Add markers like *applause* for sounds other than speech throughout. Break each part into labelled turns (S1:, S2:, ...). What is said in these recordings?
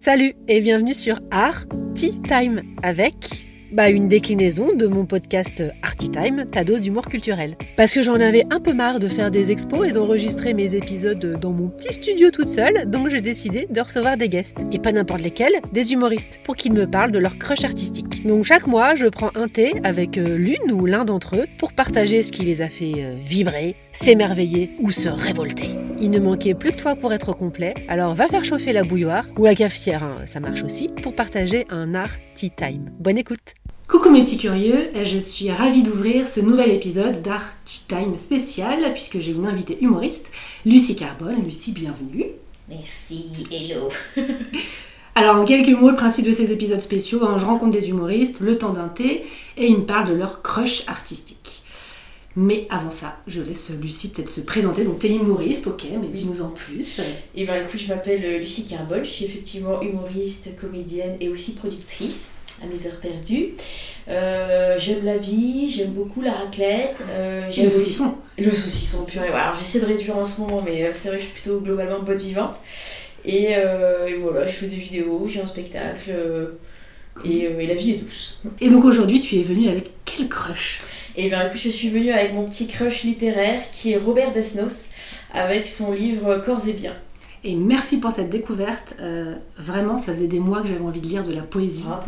S1: Salut et bienvenue sur Art Tea Time avec bah, une déclinaison de mon podcast Arty Time, ta dose d'humour culturel. Parce que j'en avais un peu marre de faire des expos et d'enregistrer mes épisodes dans mon petit studio toute seule, donc j'ai décidé de recevoir des guests. Et pas n'importe lesquels, des humoristes, pour qu'ils me parlent de leur crush artistique. Donc chaque mois, je prends un thé avec euh, l'une ou l'un d'entre eux pour partager ce qui les a fait euh, vibrer, s'émerveiller ou se révolter. Il ne manquait plus que toi pour être complet, alors va faire chauffer la bouilloire ou la cafetière, hein, ça marche aussi, pour partager un art tea time. Bonne écoute
S2: Coucou mes petits curieux, je suis ravie d'ouvrir ce nouvel épisode d'Art Time spécial puisque j'ai une invitée humoriste, Lucie Carbone. Lucie, bienvenue.
S3: Merci, hello. *laughs*
S2: Alors en quelques mots, le principe de ces épisodes spéciaux, hein, je rencontre des humoristes, le temps d'un thé, et ils me parlent de leur crush artistique. Mais avant ça, je laisse Lucie peut-être se présenter. Donc, t'es humoriste, ok, mais dis-nous en plus.
S3: Et ben écoute, je m'appelle Lucie Carbone, je suis effectivement humoriste, comédienne et aussi productrice à mes heures perdues. Euh, j'aime la vie, j'aime beaucoup la raclette. Euh,
S2: le saucisson.
S3: Le saucisson purée. Alors j'essaie de réduire en ce moment, mais euh, c'est vrai que je suis plutôt globalement bonne vivante. Et, euh, et voilà, je fais des vidéos, j'ai un spectacle. et, et la vie est douce.
S2: Et donc aujourd'hui, tu es venue avec quel crush?
S3: Et bien écoute, je suis venue avec mon petit crush littéraire qui est Robert Desnos avec son livre Corps et Biens.
S2: Et merci pour cette découverte. Euh, vraiment, ça faisait des mois que j'avais envie de lire de la poésie.
S3: Ah.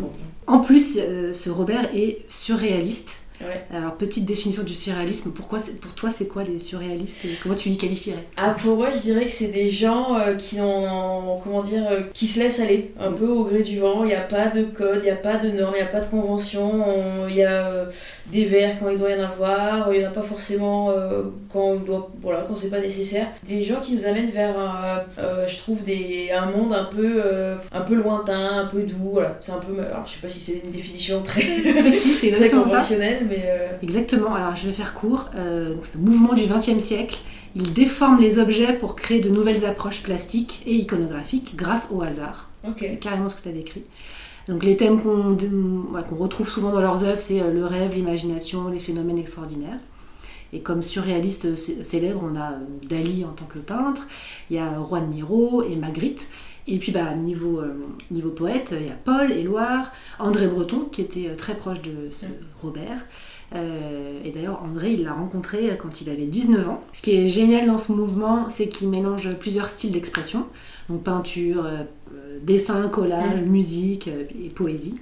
S2: En plus, euh, ce Robert est surréaliste.
S3: Ouais.
S2: Alors, petite définition du surréalisme. Pourquoi, pour toi, c'est quoi les surréalistes et comment tu les qualifierais?
S3: Ah, pour moi, je dirais que c'est des gens euh, qui ont, comment dire, euh, qui se laissent aller un peu au gré du vent. Il n'y a pas de code, il n'y a pas de normes, il n'y a pas de convention. On- Il y a euh, des vers quand il doit y en avoir, il n'y en a pas forcément quand on doit, voilà, quand c'est pas nécessaire. Des gens qui nous amènent vers, un, je trouve, des, un monde un peu, un peu lointain, un peu doux. Voilà, c'est un peu, alors je sais pas si c'est une définition très, *laughs*
S2: Si, *laughs*
S3: très
S2: ça.
S3: Mais euh,
S2: Exactement. Alors, je vais faire court. Euh, c'est un mouvement du XXe siècle. Il déforme les objets pour créer de nouvelles approches plastiques et iconographiques grâce au hasard.
S3: ok.
S2: C'est carrément ce que tu as décrit. Donc les thèmes qu'on retrouve souvent dans leurs œuvres, c'est euh, le rêve, l'imagination, les phénomènes extraordinaires. Et comme surréaliste c- célèbre, on a euh, Dali en tant que peintre, il y a Juan Miro et Magritte. Et puis bah, niveau, euh, niveau poète, il y a Paul, Éluard, André Breton, qui était euh, très proche de ce
S3: Mm.
S2: Robert. Euh, et d'ailleurs, André, il l'a rencontré quand il avait 19 ans. Ce qui est génial dans ce mouvement, c'est qu'il mélange plusieurs styles d'expression. Donc peinture, euh, dessin, collage, musique euh, et poésie.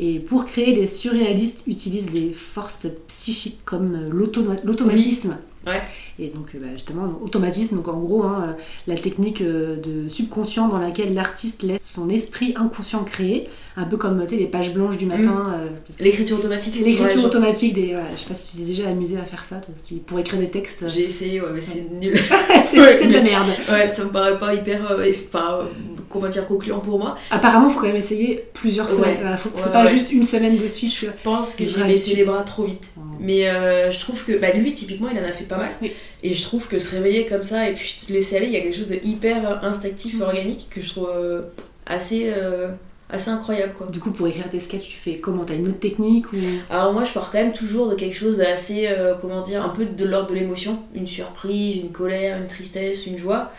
S2: Et pour créer, les surréalistes utilisent des forces psychiques comme l'automa- l'automatisme.
S3: Ouais.
S2: Et donc, euh, bah, justement, automatisme, donc en gros, hein, euh, la technique euh, de subconscient dans laquelle l'artiste laisse son esprit inconscient créer, un peu comme les pages blanches du matin. euh,
S3: L'écriture automatique.
S2: L'écriture
S3: Ouais,
S2: automatique, des, voilà, je sais pas si tu t'es déjà amusé à faire ça, toi, aussi, pour écrire des textes.
S3: J'ai essayé, ouais, mais c'est nul. *laughs*
S2: c'est de la merde.
S3: Ouais, ça me paraît pas hyper. euh, euh, comment dire, concluant pour moi.
S2: Apparemment, il faut quand même essayer plusieurs semaines.
S3: Ouais.
S2: Faut, faut
S3: Ouais,
S2: pas
S3: ouais.
S2: juste une semaine de suite.
S3: Je pense que j'ai baissé les bras trop vite. Mais euh, je trouve que bah, lui, typiquement, il en a fait pas mal.
S2: Oui.
S3: Et je trouve que se réveiller comme ça et puis te laisser aller, il y a quelque chose de hyper euh, instinctif, organique que je trouve euh, assez, euh, assez incroyable. quoi.
S2: Du coup, pour écrire tes sketchs, tu fais comment? T'as une autre technique ou...
S3: Alors moi je pars quand même toujours de quelque chose d'assez, euh, comment dire, un peu de l'ordre de l'émotion, une surprise, une colère, une tristesse, une joie.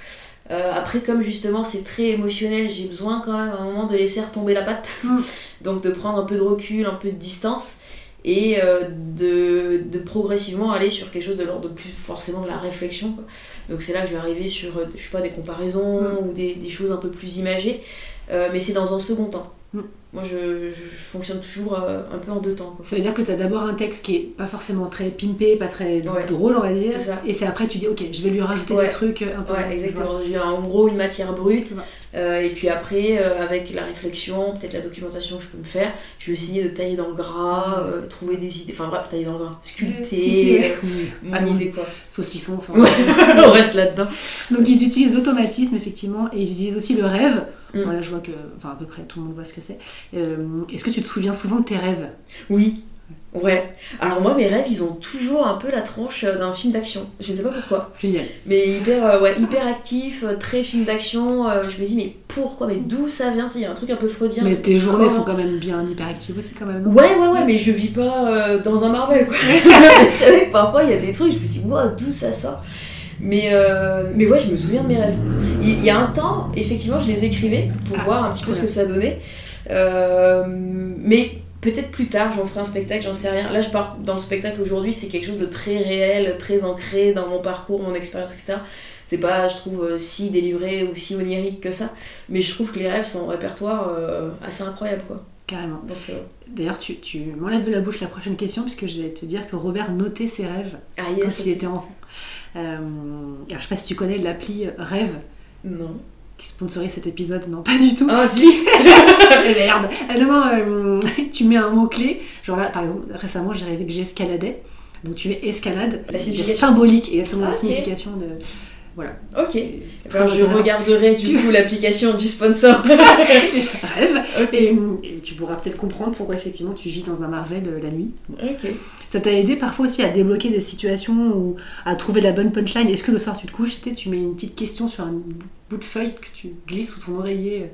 S3: Euh, après comme justement c'est très émotionnel, j'ai besoin quand même à un moment de laisser retomber la patte,
S2: Mm. *laughs*
S3: donc de prendre un peu de recul, un peu de distance et euh, de, de progressivement aller sur quelque chose de l'ordre de plus forcément de la réflexion. quoi. Donc c'est là que je vais arriver sur, euh, je sais pas, des comparaisons
S2: Mm.
S3: ou des, des choses un peu plus imagées, Euh, mais c'est dans un second temps.
S2: Mm.
S3: Moi je, je fonctionne toujours euh, un peu en deux temps. quoi.
S2: Ça veut dire que tu as d'abord un texte qui est pas forcément très pimpé, pas très
S3: Ouais.
S2: drôle, on va dire. Et c'est après, tu dis, ok, je vais lui rajouter
S3: Ouais.
S2: des trucs un peu.
S3: Ouais, exactement. J'ai en gros une matière brute. Euh, et puis après, euh, avec la réflexion, peut-être la documentation que je peux me faire, je vais essayer de tailler dans le gras, euh, trouver des idées. Enfin bref, tailler dans le gras, sculpter,
S2: Si, si,
S3: euh, *laughs* *laughs* moniser quoi.
S2: Saucisson, enfin.
S3: Ouais. *laughs* On reste là-dedans.
S2: Donc ils utilisent l'automatisme, effectivement, et ils utilisent aussi le rêve.
S3: Mm.
S2: Voilà, je vois que, enfin, à peu près tout le monde voit ce que c'est. Euh, Est-ce que tu te souviens souvent de tes rêves?
S3: Oui. Ouais. Alors moi, mes rêves, ils ont toujours un peu la tronche euh, d'un film d'action. Je sais pas pourquoi.
S2: Génial.
S3: Mais hyper, euh, ouais, hyper actif, euh, très film d'action. euh, je me dis, mais pourquoi? Mais d'où ça vient? Il y a un truc un peu freudien.
S2: Mais tes journées sont quand même bien hyperactives aussi, quand même.
S3: Ouais, ouais, ouais, mais je vis pas euh, dans un Marvel, quoi. c'est *laughs* vrai que parfois, il y a des trucs, je me dis, wow, d'où ça sort? Mais, euh, mais ouais, je me souviens de mes rêves. Il y, a un temps, effectivement, je les écrivais pour
S2: Ah,
S3: voir un petit peu ce que ça donnait. Euh, mais peut-être plus tard, j'en ferai un spectacle, j'en sais rien. Là, je pars dans le spectacle aujourd'hui, c'est quelque chose de très réel, très ancré dans mon parcours, mon expérience, etc. C'est pas, je trouve, euh, si délivré ou si onirique que ça. Mais je trouve que les rêves sont un répertoire euh, assez incroyable, quoi.
S2: Carrément.
S3: Euh,
S2: D'ailleurs, tu, tu m'enlèves de la bouche la prochaine question, puisque je vais te dire que Robert notait ses rêves
S3: ah
S2: quand il était enfant. Euh, alors, je sais pas si tu connais l'appli Rêve
S3: Non.
S2: Qui sponsorise cet épisode, non pas du tout.
S3: Ah, zut
S2: Eh, *laughs* Merde Euh, Non, non, euh, tu mets un mot-clé, genre là, par exemple, récemment, j'ai rêvé que j'escaladais, donc tu mets escalade,
S3: La
S2: symbolique, exactement
S3: Ah,
S2: la signification de... Voilà.
S3: Ok. Alors, je regarderai du
S2: Tu-
S3: coup l'application du sponsor. *laughs*
S2: Rêve, et, et tu pourras peut-être comprendre pourquoi effectivement tu vis dans un Marvel euh, la nuit.
S3: Ok.
S2: Ça t'a aidé parfois aussi à débloquer des situations ou à trouver la bonne punchline? Est-ce que le soir tu te couches, tu, mets une petite question sur un bout de feuille que tu glisses sous ton oreiller?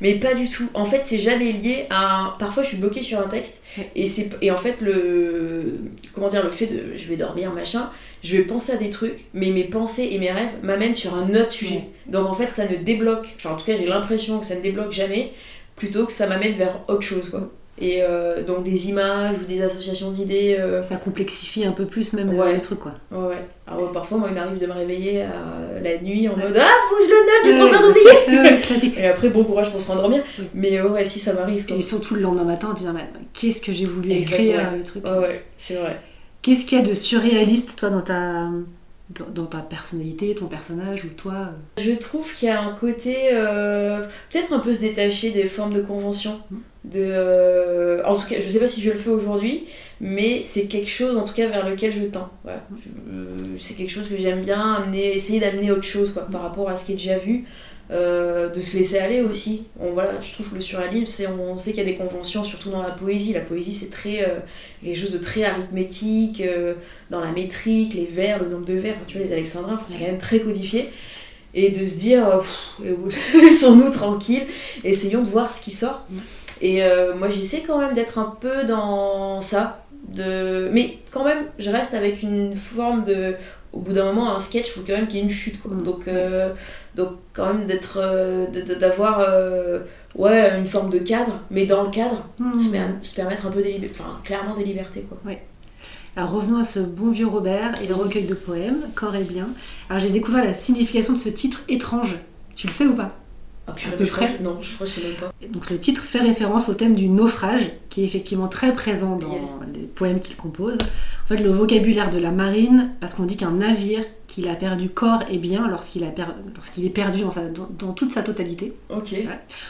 S3: Mais pas du tout. En fait, c'est jamais lié à. Parfois, je suis bloquée sur un texte et c'est et en fait le comment dire le fait de je vais dormir machin, je vais penser à des trucs, mais mes pensées et mes rêves m'amènent sur un autre sujet.
S2: Ouais.
S3: Donc en fait, ça ne débloque. Enfin, en tout cas, j'ai l'impression que ça ne débloque jamais, plutôt que ça m'amène vers autre chose, quoi. Et euh, donc des images ou des associations d'idées. euh,
S2: Ça complexifie un peu plus même
S3: Ouais.
S2: le truc quoi.
S3: Ouais, ouais. Alors, ouais, parfois, moi, il m'arrive de me réveiller à la nuit en
S2: Ouais.
S3: mode Ah, faut que je le note, j'ai trop peur d'oublier. Et après, bon courage pour se rendormir. Mais euh, ouais, si ça m'arrive.
S2: Et surtout le lendemain matin, tu te dis mais qu'est-ce que j'ai voulu
S3: Exact,
S2: écrire le truc.
S3: Ouais, c'est vrai.
S2: Qu'est-ce qu'il y a de surréaliste toi dans ta dans, ta personnalité, ton personnage ou toi euh,
S3: Je trouve qu'il y a un côté euh, peut-être un peu se détacher des formes de convention.
S2: Mm.
S3: De, euh, en tout cas, je sais pas si je le fais aujourd'hui, mais c'est quelque chose en tout cas vers lequel je tends. Voilà. Euh, c'est quelque chose que j'aime bien amener, essayer d'amener autre chose quoi, par rapport à ce qui est déjà vu. Euh, de se laisser aller aussi. On, voilà, je trouve que le surréalisme, c'est, on sait qu'il y a des conventions, surtout dans la poésie. La poésie, c'est très, euh, quelque chose de très arithmétique, euh, dans la métrique, les vers, le nombre de vers. Enfin, tu vois, les alexandrins, enfin, c'est quand même très codifié. Et de se dire, laissons-nous *laughs* tranquilles, essayons de voir ce qui sort. Et moi, j'essaie quand même d'être un peu dans ça. De... Mais quand même, je reste avec une forme de. Au bout d'un moment, un sketch, il faut quand même qu'il y ait une chute. Quoi. Donc, euh, donc, quand même, d'être. euh, d'avoir. euh, ouais, une forme de cadre, mais dans le cadre, se, per- se permettre un peu des. Enfin, clairement des libertés, quoi.
S2: Alors revenons à ce bon vieux Robert et le recueil de poèmes, Corps et bien. Alors j'ai découvert la signification de ce titre étrange. Tu le sais ou pas?
S3: Ah, purée,
S2: À peu
S3: je crois
S2: près.
S3: que- Non, je crois que je sais même pas.
S2: Donc le titre fait référence au thème du naufrage, qui est effectivement très présent dans
S3: Yes.
S2: les poèmes qu'il compose. En fait, le vocabulaire de la marine, parce qu'on dit qu'un navire qu'il a perdu corps et bien lorsqu'il per- est perdu dans, sa- dans- dans toute sa totalité.
S3: Ok.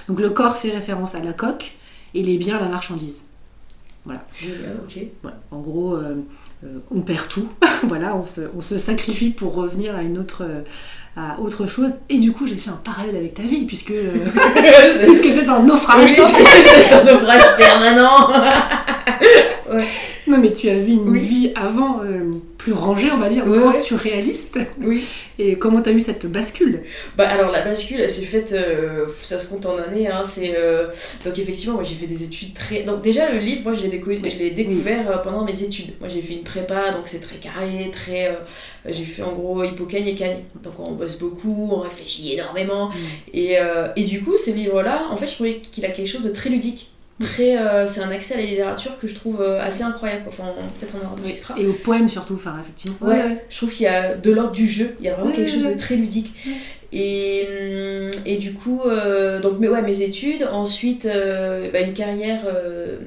S2: Donc le corps fait référence à la coque et les biens à la marchandise.
S3: Génial, ok.
S2: Voilà. En gros, euh, euh, on perd tout. *laughs* voilà, on se, on se sacrifie pour revenir à une autre, euh, à autre chose. Et du coup, j'ai fait un parallèle avec ta vie, puisque, euh, *laughs* *laughs* puisque c'est un naufrage.
S3: Oui, c'est c'est un naufrage permanent. *laughs*
S2: non, mais tu as vu une
S3: Oui.
S2: vie avant euh, plus rangée, on va dire,
S3: Ouais,
S2: moins
S3: ouais.
S2: surréaliste. *laughs*
S3: Oui.
S2: Et comment t'as eu cette bascule?
S3: Bah alors la bascule, elle s'est faite, euh, ça se compte en années. Hein, c'est euh, donc effectivement, moi j'ai fait des études très. Donc déjà le livre, moi je l'ai décou- découvert euh, pendant mes études. Moi j'ai fait une prépa, donc c'est très carré, très. euh, j'ai fait en gros Hippocagne et Cagne. Donc on bosse beaucoup, on réfléchit énormément. Et, euh, et du coup, ce livre-là, en fait, je trouvais qu'il a quelque chose de très ludique. Très, euh, c'est un accès à la littérature que je trouve euh, assez incroyable. Enfin, peut-être on en rediscutera.
S2: Et au poème surtout, enfin, effectivement.
S3: Ouais, je trouve qu'il y a de l'ordre du jeu, il y a vraiment
S2: Ouais,
S3: quelque chose de très ludique. Et, hum, et du coup, euh, donc mais ouais, mes études, ensuite euh, bah, une carrière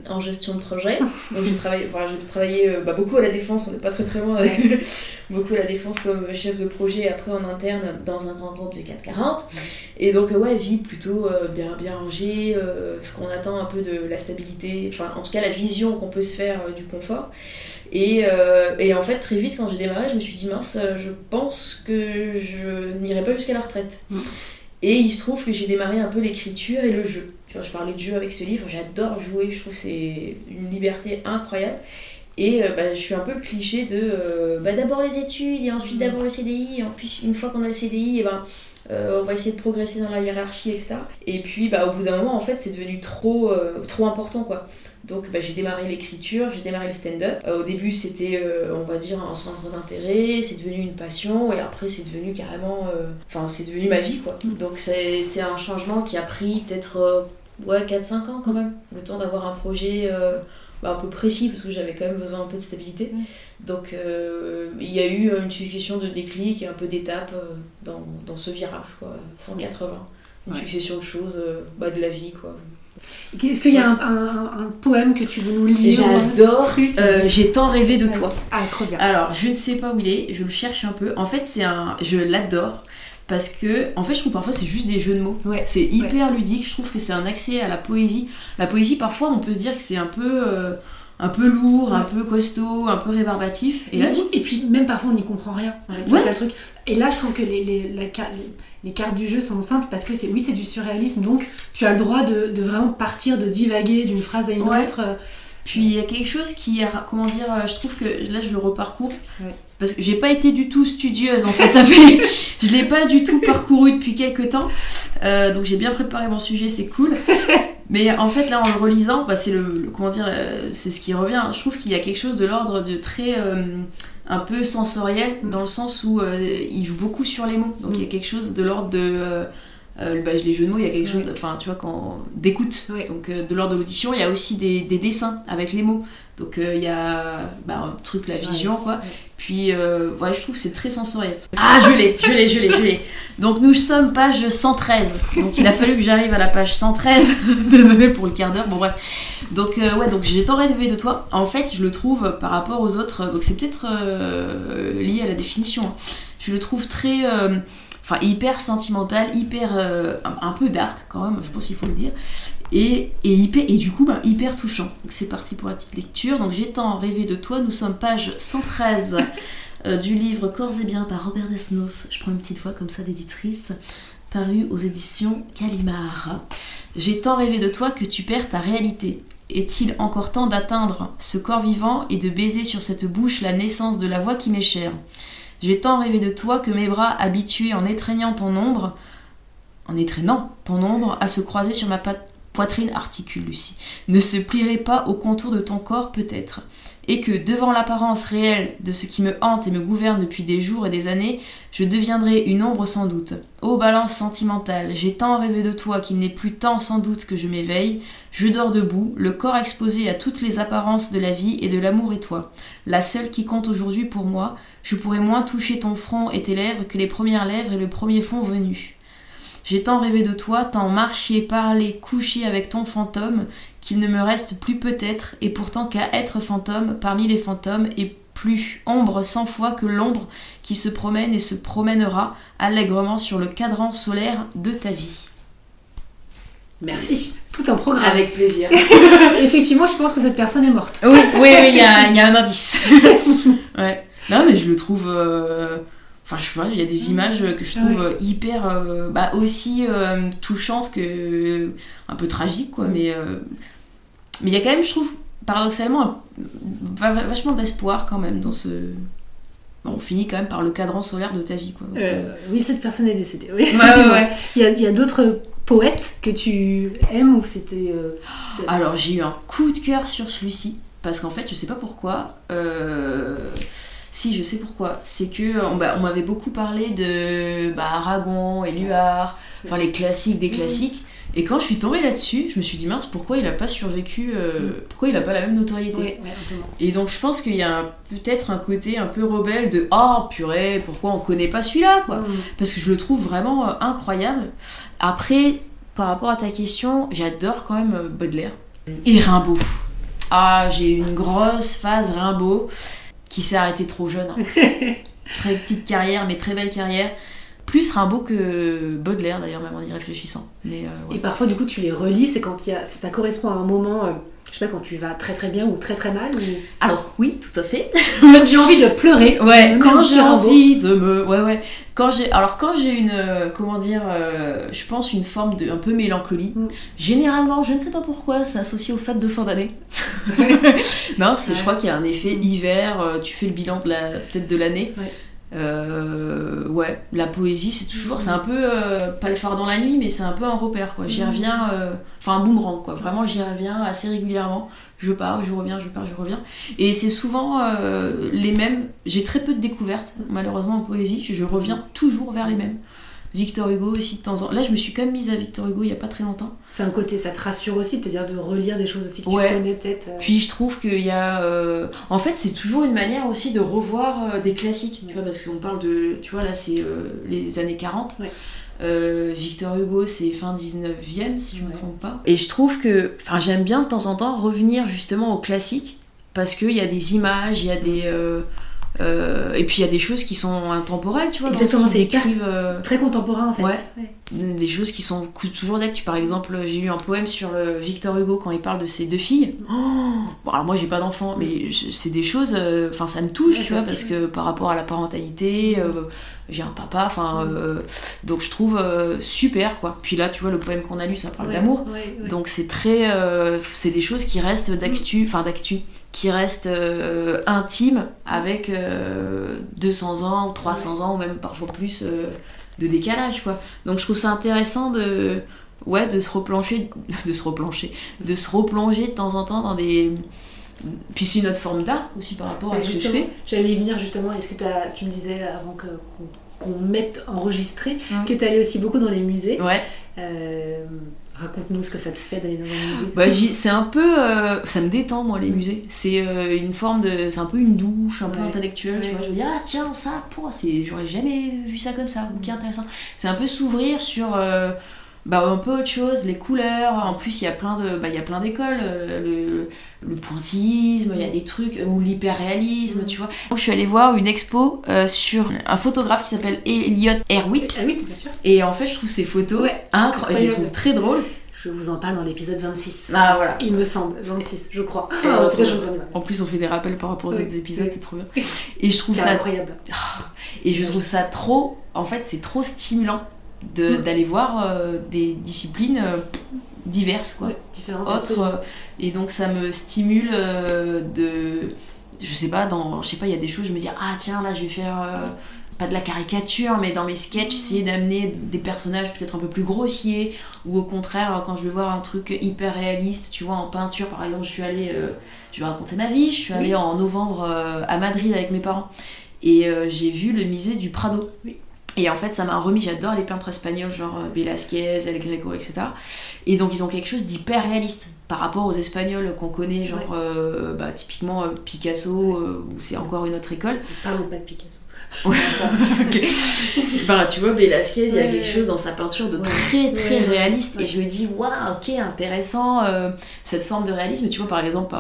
S3: en gestion de projet. *laughs* Donc j'ai travaillé, voilà, j'ai travaillé bah, beaucoup à la défense, on n'est pas très très loin, *laughs* beaucoup à la défense comme chef de projet, et après en interne dans un grand groupe de 440. Et donc euh, ouais, vie plutôt euh, bien, bien rangée, euh, ce qu'on attend un peu de la stabilité, enfin en tout cas la vision qu'on peut se faire euh, du confort. Et, et en fait, très vite, quand j'ai démarré, je me suis dit, mince, je pense que je n'irai pas jusqu'à la retraite.
S2: Mm.
S3: Et il se trouve que j'ai démarré un peu l'écriture et le jeu. Tu vois, je parlais de jeu avec ce livre, j'adore jouer, je trouve que c'est une liberté incroyable. Et euh, bah, je suis un peu le cliché de euh, bah, d'abord les études et ensuite
S2: Mm.
S3: d'abord le CDI. Et en plus, une fois qu'on a le CDI, et ben, euh, on va essayer de progresser dans la hiérarchie, etc. Et puis, bah, au bout d'un moment, en fait, c'est devenu trop, euh, trop important, quoi. Donc, bah, j'ai démarré l'écriture, j'ai démarré le stand-up. Euh, au début, c'était, on va dire, un centre d'intérêt, c'est devenu une passion, et après, c'est devenu carrément. Enfin, c'est devenu ma vie, quoi. Donc, c'est un changement qui a pris peut-être ouais, 4-5 ans quand même. Le temps d'avoir un projet bah, un peu précis, parce que j'avais quand même besoin un peu de stabilité. Donc euh, il y a eu une succession de déclics et un peu d'étapes euh, dans, dans, ce virage, quoi, 180. Une succession de choses, euh, bah, de la vie, quoi.
S2: Est-ce qu'il y a un, un, poème que tu veux nous lire
S3: J'adore. J'ai tant rêvé de toi.
S2: Ah, trop bien.
S3: Alors, je ne sais pas où il est, je le cherche un peu. En fait, c'est un, je l'adore parce que, en fait, je trouve parfois c'est juste des jeux de mots.
S2: Ouais.
S3: C'est hyper ludique. Je trouve que c'est un accès à la poésie. La poésie, parfois, on peut se dire que c'est un peu un peu lourd, un peu costaud, un peu rébarbatif.
S2: Et, et puis même parfois on n'y comprend rien. Truc. Et là je trouve que les, les, les, cartes du jeu sont simples parce que c'est oui c'est du surréalisme donc tu as le droit de, de vraiment partir, de divaguer d'une phrase à une autre.
S3: Puis il y a quelque chose qui, comment dire, euh, je trouve que là je le reparcours. Parce que j'ai pas été du tout studieuse en fait, ça fait. *laughs* je l'ai pas du tout parcouru depuis quelques temps. Euh, donc j'ai bien préparé mon sujet, c'est cool. Mais en fait, là, en le relisant, bah, c'est le, comment dire, euh, c'est ce qui revient. Je trouve qu'il y a quelque chose de l'ordre de très euh, un peu sensoriel dans le sens où il joue beaucoup sur les mots. Donc il y a quelque chose de l'ordre de bah, les jeux de mots, il y a quelque chose, enfin tu vois, quand d'écoute, donc de l'ordre de l'audition, il y a aussi des, des, dessins avec les mots. Donc il y a bah, un truc, la vision, quoi. Puis, euh, ouais, je trouve que c'est très sensoriel. Ah, je l'ai, je l'ai, je l'ai, je l'ai. Donc, nous sommes page 113. Donc, il a fallu que j'arrive à la page 113. *laughs* Désolée pour le quart d'heure. Bon, bref. Donc, euh, ouais, donc j'ai tant rêvé de toi. En fait, je le trouve par rapport aux autres. Donc, c'est peut-être euh, lié à la définition. Hein. Je le trouve très. Enfin, hyper sentimental, hyper. un, peu dark quand même, je pense qu'il faut le dire et, et du coup bah, hyper touchant. c'est parti pour la petite lecture. Donc j'ai tant rêvé de toi, nous sommes page 113 euh, du livre Corps et bien par Robert Desnos. Je prends une petite voix comme ça d'éditrice, paru aux éditions Calimard. J'ai tant rêvé de toi que tu perds ta réalité. Est-il encore temps d'atteindre ce corps vivant et de baiser sur cette bouche la naissance de la voix qui m'est chère? J'ai tant rêvé de toi que mes bras habitués en étreignant ton ombre, en étreignant ton ombre, à se croiser sur ma poitrine articule Lucie, ne se plierait pas au contour de ton corps peut-être, et que devant l'apparence réelle de ce qui me hante et me gouverne depuis des jours et des années, je deviendrai une ombre sans doute. Ô balance sentimentale, j'ai tant rêvé de toi qu'il n'est plus temps sans doute que je m'éveille, je dors debout, le corps exposé à toutes les apparences de la vie et de l'amour et toi, la seule qui compte aujourd'hui pour moi, je pourrais moins toucher ton front et tes lèvres que les premières lèvres et le premier fond venu. J'ai tant rêvé de toi, tant marché, parlé, couché avec ton fantôme, qu'il ne me reste plus peut-être, et pourtant qu'à être fantôme parmi les fantômes, et plus ombre cent fois que l'ombre qui se promène et se promènera allègrement sur le cadran solaire de ta vie.
S2: Merci. Tout un programme.
S3: Avec plaisir. *laughs*
S2: Effectivement, je pense que cette personne est morte.
S3: Oui, oui, *laughs* il y, a, un indice. *laughs* ouais. Non, mais je le trouve. Euh, Enfin, je sais pas, il y a des images que je trouve euh, hyper. Euh, bah, aussi euh, touchantes que. un peu tragiques, quoi. Mais mais il y a quand même, je trouve, paradoxalement, vachement d'espoir quand même dans ce. on finit quand même par le cadran solaire de ta vie, quoi.
S2: oui, cette personne est décédée. Oui, *laughs* il y a, d'autres poètes que tu aimes ou c'était.
S3: Alors, j'ai eu un coup de cœur sur celui-ci. Parce qu'en fait, je sais pas pourquoi. Si, je sais pourquoi. C'est que on, bah, on m'avait beaucoup parlé de bah, Aragon, Éluard, enfin les classiques des classiques. Et quand je suis tombée là-dessus, je me suis dit mince, pourquoi il a pas survécu euh, mm. Pourquoi il a pas la même notoriété Et donc je pense qu'il y a peut-être un côté un peu rebelle de oh purée, pourquoi on connaît pas celui-là quoi mm. Parce que je le trouve vraiment euh, incroyable. Après, par rapport à ta question, j'adore quand même euh, Baudelaire et Rimbaud. Ah, j'ai eu une grosse phase Rimbaud qui s'est arrêté trop jeune. Hein. *laughs* très petite carrière, mais très belle carrière. Plus Rimbaud que Baudelaire d'ailleurs, même en y réfléchissant. Mais,
S2: euh, Et parfois, du coup, tu les relis, c'est quand il y a... ça correspond à un moment. Euh, je sais pas, quand tu vas très très bien ou très très mal
S3: Alors oui, tout à fait. *laughs*
S2: j'ai envie de pleurer. *laughs*
S3: Ouais, quand j'ai envie de me... Ouais, ouais. Quand j'ai... Alors quand j'ai une... Euh, comment dire Je pense une forme de un peu mélancolie. Mm. Généralement, je ne sais pas pourquoi, c'est associé aux fêtes de fin d'année. *laughs* non, c'est, je crois qu'il y a un effet hiver, tu fais le bilan de la... peut-être de l'année. Euh, ouais, la poésie, c'est toujours, c'est un peu, euh, pas le phare dans la nuit, mais c'est un peu un repère, quoi. J'y
S2: Mhm.
S3: reviens, euh, enfin un boomerang, quoi. Vraiment, j'y reviens assez régulièrement. Je pars, je reviens, je pars, je reviens. Et c'est souvent les mêmes. J'ai très peu de découvertes, malheureusement, en poésie. Je reviens toujours vers les mêmes. Victor Hugo aussi de temps en temps. Là, je me suis quand même mise à Victor Hugo il y a pas très longtemps.
S2: C'est un côté, ça te rassure aussi de te dire de relire des choses aussi que
S3: Ouais.
S2: tu connais peut-être. euh.
S3: Puis je trouve qu'il y a. euh, En fait, c'est toujours une manière aussi de revoir euh, des classiques. Tu vois, parce qu'on parle de. Tu vois, là, c'est les années 40.
S2: Ouais.
S3: Euh, Victor Hugo, c'est fin 19e, si je me
S2: Ouais.
S3: trompe pas. Et je trouve que. Enfin, j'aime bien de temps en temps revenir justement aux classiques. Parce qu'il y a des images, il y a des. euh, euh, et puis il y a des choses qui sont intemporelles, tu vois.
S2: Exactement, c'est
S3: euh,
S2: Très contemporain en fait.
S3: Ouais.
S2: Ouais.
S3: des choses qui sont toujours d'actu. Par exemple, j'ai lu un poème sur le Victor Hugo quand il parle de ses deux filles. Oh bon, alors moi j'ai pas d'enfant, mais c'est des choses. euh, Enfin, ça me touche,
S2: Ouais,
S3: tu vois, parce que par rapport à la parentalité, euh, j'ai un papa. Enfin,
S2: Mm.
S3: donc je trouve super quoi. Puis là, tu vois, le poème qu'on a lu, ça parle d'amour. Donc c'est très, c'est des choses qui restent d'actu, enfin d'actu, qui restent euh, intimes avec euh, 200 ans ou 300 ans ou même parfois plus euh, de décalage quoi. Donc je trouve ça intéressant de, ouais, de se replancher, *laughs* de se replancher, de se replonger de temps en temps dans des, puis c'est une autre forme d'art aussi par rapport à ce que je fais.
S2: J'allais y venir justement. Est-ce que tu me disais avant que- qu'on mette enregistré
S3: Ouais.
S2: que tu allais aussi beaucoup dans les musées.
S3: Ouais.
S2: Euh, Raconte-nous ce que ça te fait d'aller dans un musée.
S3: Bah, c'est un peu. euh, ça me détend, moi, les musées. C'est euh, une forme de. C'est un peu une douche, un peu
S2: Ouais.
S3: intellectuelle. Tu vois, je me dis, ah tiens, ça. J'aurais jamais vu ça comme ça, qui intéressant. C'est un peu s'ouvrir sur. euh, bah, un peu autre chose, les couleurs. En plus, il y a plein de, bah, il y a plein d'écoles. euh, le, le pointillisme, il y a des trucs, ou l'hyperréalisme,
S2: Mm.
S3: tu vois. Je suis allée voir une expo euh, sur un photographe qui s'appelle Elliot Erwick.
S2: Ah bien sûr.
S3: Et en fait, je trouve ces photos
S2: Ouais,
S3: incroyables. Je les trouve très drôles.
S2: Je vous en parle dans l'épisode 26.
S3: Ah, voilà.
S2: Il me semble, 26, je crois. Ah, *laughs*
S3: euh,
S2: en tout cas, je vous en parle.
S3: En plus, on fait des rappels par rapport aux
S2: Oui.
S3: autres épisodes, c'est trop bien. *laughs* Et je trouve ça,
S2: incroyable.
S3: et je trouve ça trop, en fait, c'est trop stimulant de-
S2: Mm.
S3: d'aller voir euh, des disciplines euh, diverses, quoi,
S2: différentes.
S3: autres. euh, et donc, ça me stimule de, je sais pas, dans, je sais pas, il y a des choses, je me dis ah tiens là, je vais faire pas de la caricature, mais dans mes sketchs, essayer d'amener des personnages peut-être un peu plus grossiers, ou au contraire, quand je vais voir un truc hyper réaliste, tu vois, en peinture, par exemple, je suis allée, euh, je vais raconter ma vie, je suis allée
S2: Oui.
S3: en novembre euh, à Madrid avec mes parents, et euh, j'ai vu le musée du Prado.
S2: Oui.
S3: Et en fait, ça m'a remis, j'adore les peintres espagnols, genre euh, Velázquez, El Greco, etc. Et donc, ils ont quelque chose d'hyper réaliste par rapport aux espagnols qu'on connaît, genre euh, bah, typiquement euh, Picasso, euh, où c'est encore une autre école.
S2: Parlons pas de Picasso. *laughs*
S3: Ouais. Ok. Voilà, tu vois, Velasquez, il y a
S2: Ouais.
S3: quelque chose dans sa peinture de
S2: Ouais.
S3: très très
S2: Ouais.
S3: réaliste.
S2: Ouais.
S3: Et je me dis, waouh, ok, intéressant, euh, cette forme de réalisme. Tu vois, par exemple,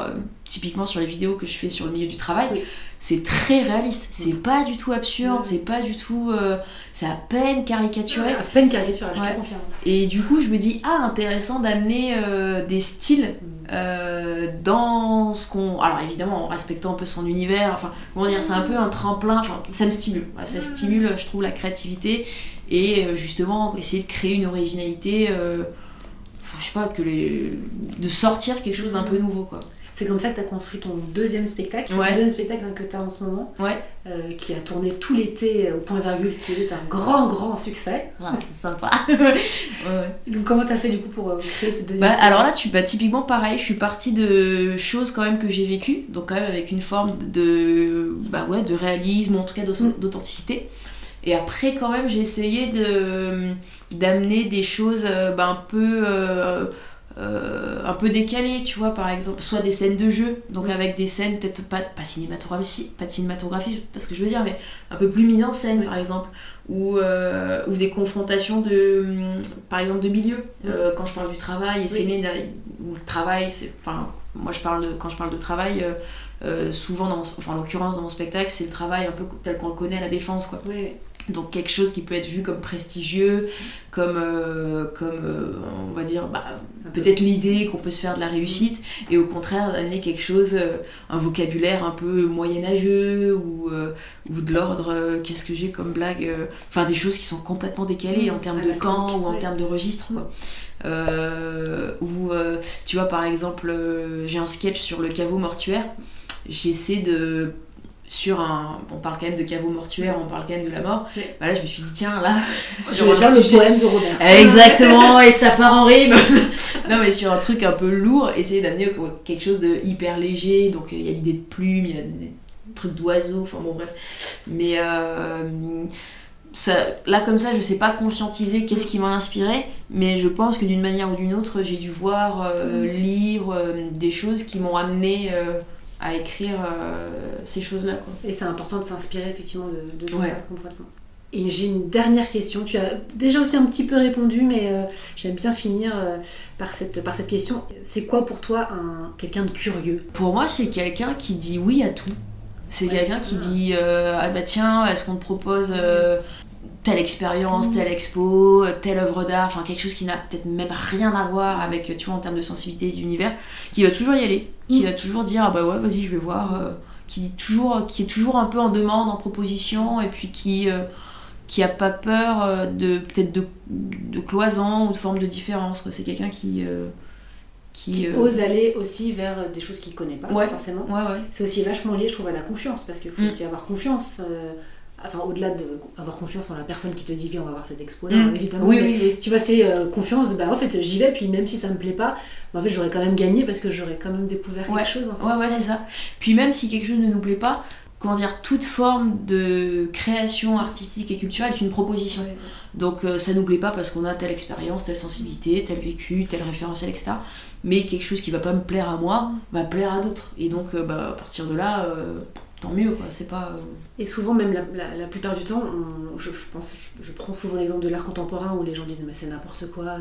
S3: typiquement sur les vidéos que je fais sur le milieu du travail,
S2: Oui.
S3: c'est très réaliste. C'est pas du tout absurde, c'est pas du tout. euh, c'est à peine caricaturé.
S2: À peine caricaturage, je
S3: Ouais.
S2: te confirme.
S3: Et du coup, je me dis, ah, intéressant d'amener euh, des styles euh, dans ce qu'on. Alors évidemment, en respectant un peu son univers, enfin, comment dire, c'est un peu un tremplin, enfin, ça me stimule. Ça stimule, je trouve, la créativité et justement essayer de créer une originalité. je sais pas, que les... de sortir quelque chose d'un peu nouveau, quoi.
S2: C'est comme ça que tu as construit ton deuxième spectacle. C'est
S3: Ouais.
S2: le deuxième spectacle hein, que tu as en ce moment,
S3: Ouais.
S2: euh, qui a tourné tout l'été euh, au point virgule, qui est un grand, grand succès.
S3: Ah, c'est sympa. *laughs*
S2: Donc, comment tu as fait du coup pour euh, créer ce deuxième
S3: Bah,
S2: spectacle
S3: alors là, tu, bah, typiquement pareil, je suis partie de choses quand même que j'ai vécues, donc quand même avec une forme de, bah ouais, de réalisme, ou en tout cas
S2: Mm.
S3: d'authenticité. Et après, quand même, j'ai essayé de d'amener des choses bah, un peu euh, euh, un peu décalées, tu vois, par exemple, soit des scènes de jeu, donc avec des scènes peut-être pas pas cinématographie, pas de cinématographie, parce que je veux dire, mais un peu plus mise en scène, par exemple, ou euh, ou des confrontations de, hum, par exemple, de milieux. Euh, quand je parle du travail, et c'est
S2: Oui.
S3: ou le travail, c'est, enfin, moi je parle de, quand je parle de travail, euh, souvent, dans mon, enfin en l'occurrence dans mon spectacle, c'est le travail un peu tel qu'on le connaît à la défense, quoi.
S2: Ouais.
S3: Donc quelque chose qui peut être vu comme prestigieux, comme, euh, comme euh, on va dire, bah, peut-être l'idée qu'on peut se faire de la réussite, et au contraire d'amener quelque chose, euh, un vocabulaire un peu moyenâgeux, ou, ou de l'ordre, qu'est-ce que j'ai comme blague, enfin des choses qui sont complètement décalées en termes
S2: à
S3: de temps ou en
S2: ouais.
S3: termes de registre. Euh, ou tu vois par exemple, j'ai un sketch sur le caveau mortuaire, j'essaie de sur un. On parle quand même de caveau mortuaire, on parle quand même de la mort. Bah là, je me suis dit, tiens, là.
S2: Je
S3: sur
S2: vais le
S3: sujet-
S2: poème de Robert.
S3: Exactement, et ça part en rime. *laughs* non, mais sur un truc un peu lourd, essayer d'amener quelque chose de hyper léger. Donc, euh, il y a l'idée de plumes, il y a des trucs d'oiseaux, enfin bon, bref. Mais euh, ça, là, comme ça, je sais pas conscientiser qu'est-ce qui m'a inspiré, mais je pense que d'une manière ou d'une autre, j'ai dû voir, euh, lire euh, des choses qui m'ont amené euh, à écrire euh, ces choses-là. quoi.
S2: Et c'est important de s'inspirer effectivement de, de tout
S3: Ouais.
S2: ça complètement. Et j'ai une dernière question. Tu as déjà aussi un petit peu répondu, mais euh, j'aime bien finir euh, par, cette, par cette question. C'est quoi pour toi un, quelqu'un de curieux?
S3: Pour moi, c'est quelqu'un qui dit oui à tout. C'est
S2: Ouais.
S3: quelqu'un qui dit euh, ah bah tiens, est-ce qu'on te propose euh, telle expérience,
S2: Mm.
S3: telle expo, telle œuvre d'art, enfin quelque chose qui n'a peut-être même rien à voir avec tu vois en termes de sensibilité et d'univers, qui va toujours y aller, qui
S2: Mm.
S3: va toujours dire ah bah ouais vas-y je vais voir, euh, qui dit toujours, qui est toujours un peu en demande, en proposition et puis qui euh, qui a pas peur euh, de peut-être de, de cloison ou de forme de différence. quoi. C'est quelqu'un qui euh, qui,
S2: Qui ose aller aussi vers des choses qu'il connaît pas
S3: Ouais.
S2: forcément.
S3: ouais ouais
S2: C'est aussi vachement lié, je trouve, à la confiance, parce qu'il faut
S3: Mm.
S2: aussi avoir confiance. Enfin, au-delà de avoir confiance en la personne qui te dit viens, on va voir cette expo-là,
S3: Mm.
S2: évidemment.
S3: Oui,
S2: mais
S3: oui, oui.
S2: Tu vois, c'est euh, confiance de bah en fait j'y vais, puis même si ça me plaît pas, bah, en fait j'aurais quand même gagné parce que j'aurais quand même découvert
S3: Ouais.
S2: quelque chose. en fait.
S3: Ouais, ouais, c'est ça. Puis même si quelque chose ne nous plaît pas, comment dire, toute forme de création artistique et culturelle est une proposition.
S2: Ouais.
S3: Donc euh, ça nous plaît pas parce qu'on a telle expérience, telle sensibilité, tel vécu, tel référentiel, etc. Mais quelque chose qui va pas me plaire à moi va plaire à d'autres. Et donc euh, bah, à partir de là, tant mieux quoi. C'est pas. euh,
S2: Et souvent, même la, la- la plupart du temps, on- je, je pense, je, je prends souvent l'exemple de l'art contemporain où les gens disent mais c'est n'importe quoi,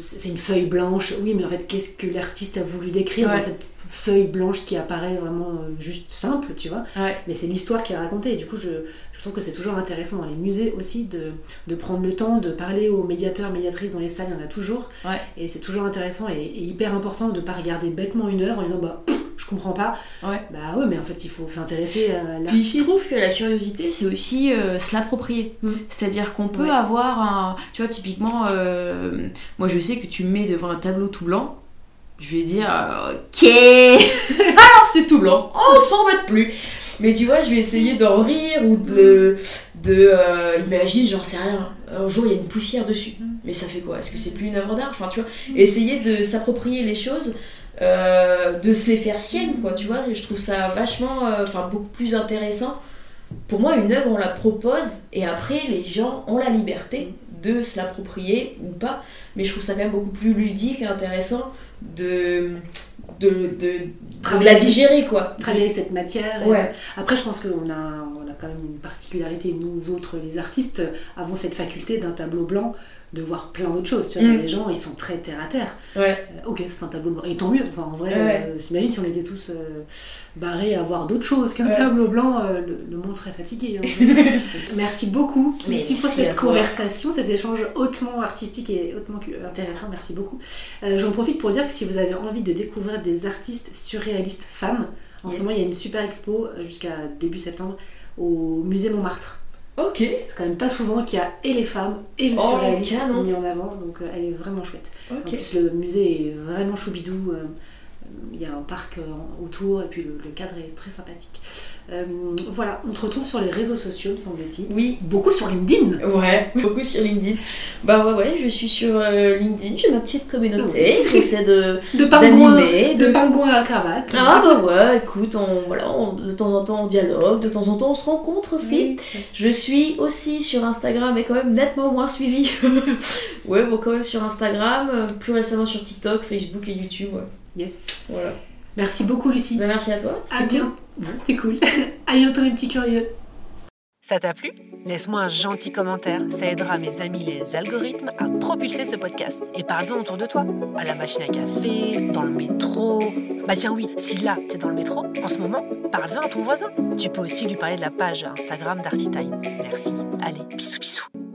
S2: c'est une feuille blanche. Oui, mais en fait, qu'est-ce que l'artiste a voulu décrire
S3: Ouais.
S2: dans cette feuille blanche qui apparaît vraiment euh, juste simple, tu vois?
S3: Ouais.
S2: Mais c'est l'histoire qui est racontée. Et du coup, je, je trouve que c'est toujours intéressant dans les musées aussi de, de prendre le temps de parler aux médiateurs, médiatrices dans les salles, il y en a toujours.
S3: Ouais.
S2: Et c'est toujours intéressant et, et hyper important de ne pas regarder bêtement une heure en disant bah pff, je comprends pas.
S3: Ouais.
S2: Bah ouais, mais en fait, il faut s'intéresser à
S3: Puis je trouve que la curiosité, c'est aussi euh, se l'approprier.
S2: Mm.
S3: C'est-à-dire qu'on peut
S2: Ouais.
S3: avoir un. Tu vois, typiquement, euh, moi je sais que tu me mets devant un tableau tout blanc, je vais dire euh, Ok *laughs* Alors c'est tout blanc, on s'en bat plus Mais tu vois, je vais essayer d'en rire ou de. de euh, imagine, j'en sais rien, un jour il y a une poussière dessus.
S2: Mm.
S3: Mais ça fait quoi? Est-ce que c'est plus une œuvre d'art? Enfin, tu vois, essayer de s'approprier les choses. Euh, de se les faire siennes quoi tu vois je trouve ça vachement euh, enfin beaucoup plus intéressant pour moi, une œuvre, on la propose et après, les gens ont la liberté de se l'approprier ou pas. Mais je trouve ça quand même beaucoup plus ludique et intéressant de, de, de, de la digérer, quoi.
S2: travailler cette matière. Et. Après, je pense qu'on a, on a quand même une particularité, nous autres, les artistes, avons cette faculté d'un tableau blanc de voir plein d'autres choses. Tu vois,
S3: Mm.
S2: les gens, ils sont très terre à terre.
S3: Ouais.
S2: Euh, ok, c'est un tableau blanc. Et tant mieux. Enfin, en vrai,
S3: Ouais.
S2: euh, s'imagine si on était tous euh, barrés à voir d'autres choses qu'un
S3: Ouais.
S2: tableau blanc, le, le monde serait fatigué. hein. *laughs* merci beaucoup.
S3: Mais
S2: merci pour cette conversation, cet échange hautement artistique et hautement intéressant. Merci beaucoup. J'en profite pour dire que si vous avez envie de découvrir des artistes surréalistes femmes, en ce moment il y a une super expo euh, jusqu'à début septembre au musée Montmartre.
S3: Ok.
S2: C'est quand même pas souvent qu'il y a et les femmes et le
S3: Oh,
S2: surréalisme mis en avant, donc euh, elle est vraiment chouette. En plus, le musée est vraiment choubidou. euh, Il y a un parc euh, autour et puis le, le cadre est très sympathique. Euh, voilà, on te retrouve sur les réseaux sociaux, me semble-t-il.
S3: Oui.
S2: Beaucoup sur LinkedIn.
S3: Ouais, beaucoup sur LinkedIn. Bah ouais, ouais, je suis sur euh, LinkedIn, j'ai ma petite communauté, j'essaie de *laughs*
S2: De pingouins,
S3: d'animer,
S2: de
S3: de
S2: pingouins à cravate.
S3: Ah bah ouais, écoute, on, voilà, on- de temps en temps on dialogue, de temps en temps on se rencontre aussi.
S2: Oui.
S3: Je suis aussi sur Instagram, mais quand même nettement moins suivie. *laughs* ouais, bon, quand même sur Instagram, euh, plus récemment sur TikTok, Facebook et YouTube. Ouais.
S2: Yes.
S3: Voilà.
S2: Merci beaucoup, Lucie.
S3: Bah, merci à toi.
S2: À
S3: c'était cool.
S2: bientôt. C'était cool. *laughs* à bientôt, mes petits curieux.
S1: Ça t'a plu? Laisse-moi un gentil commentaire, ça aidera mes amis les algorithmes à propulser ce podcast. Et parle-en autour de toi, à la machine à café, dans le métro. Bah tiens oui, si là t'es dans le métro, en ce moment, parle-en à ton voisin. Tu peux aussi lui parler de la page Instagram d'Artitime. Merci, allez, bisous bisous.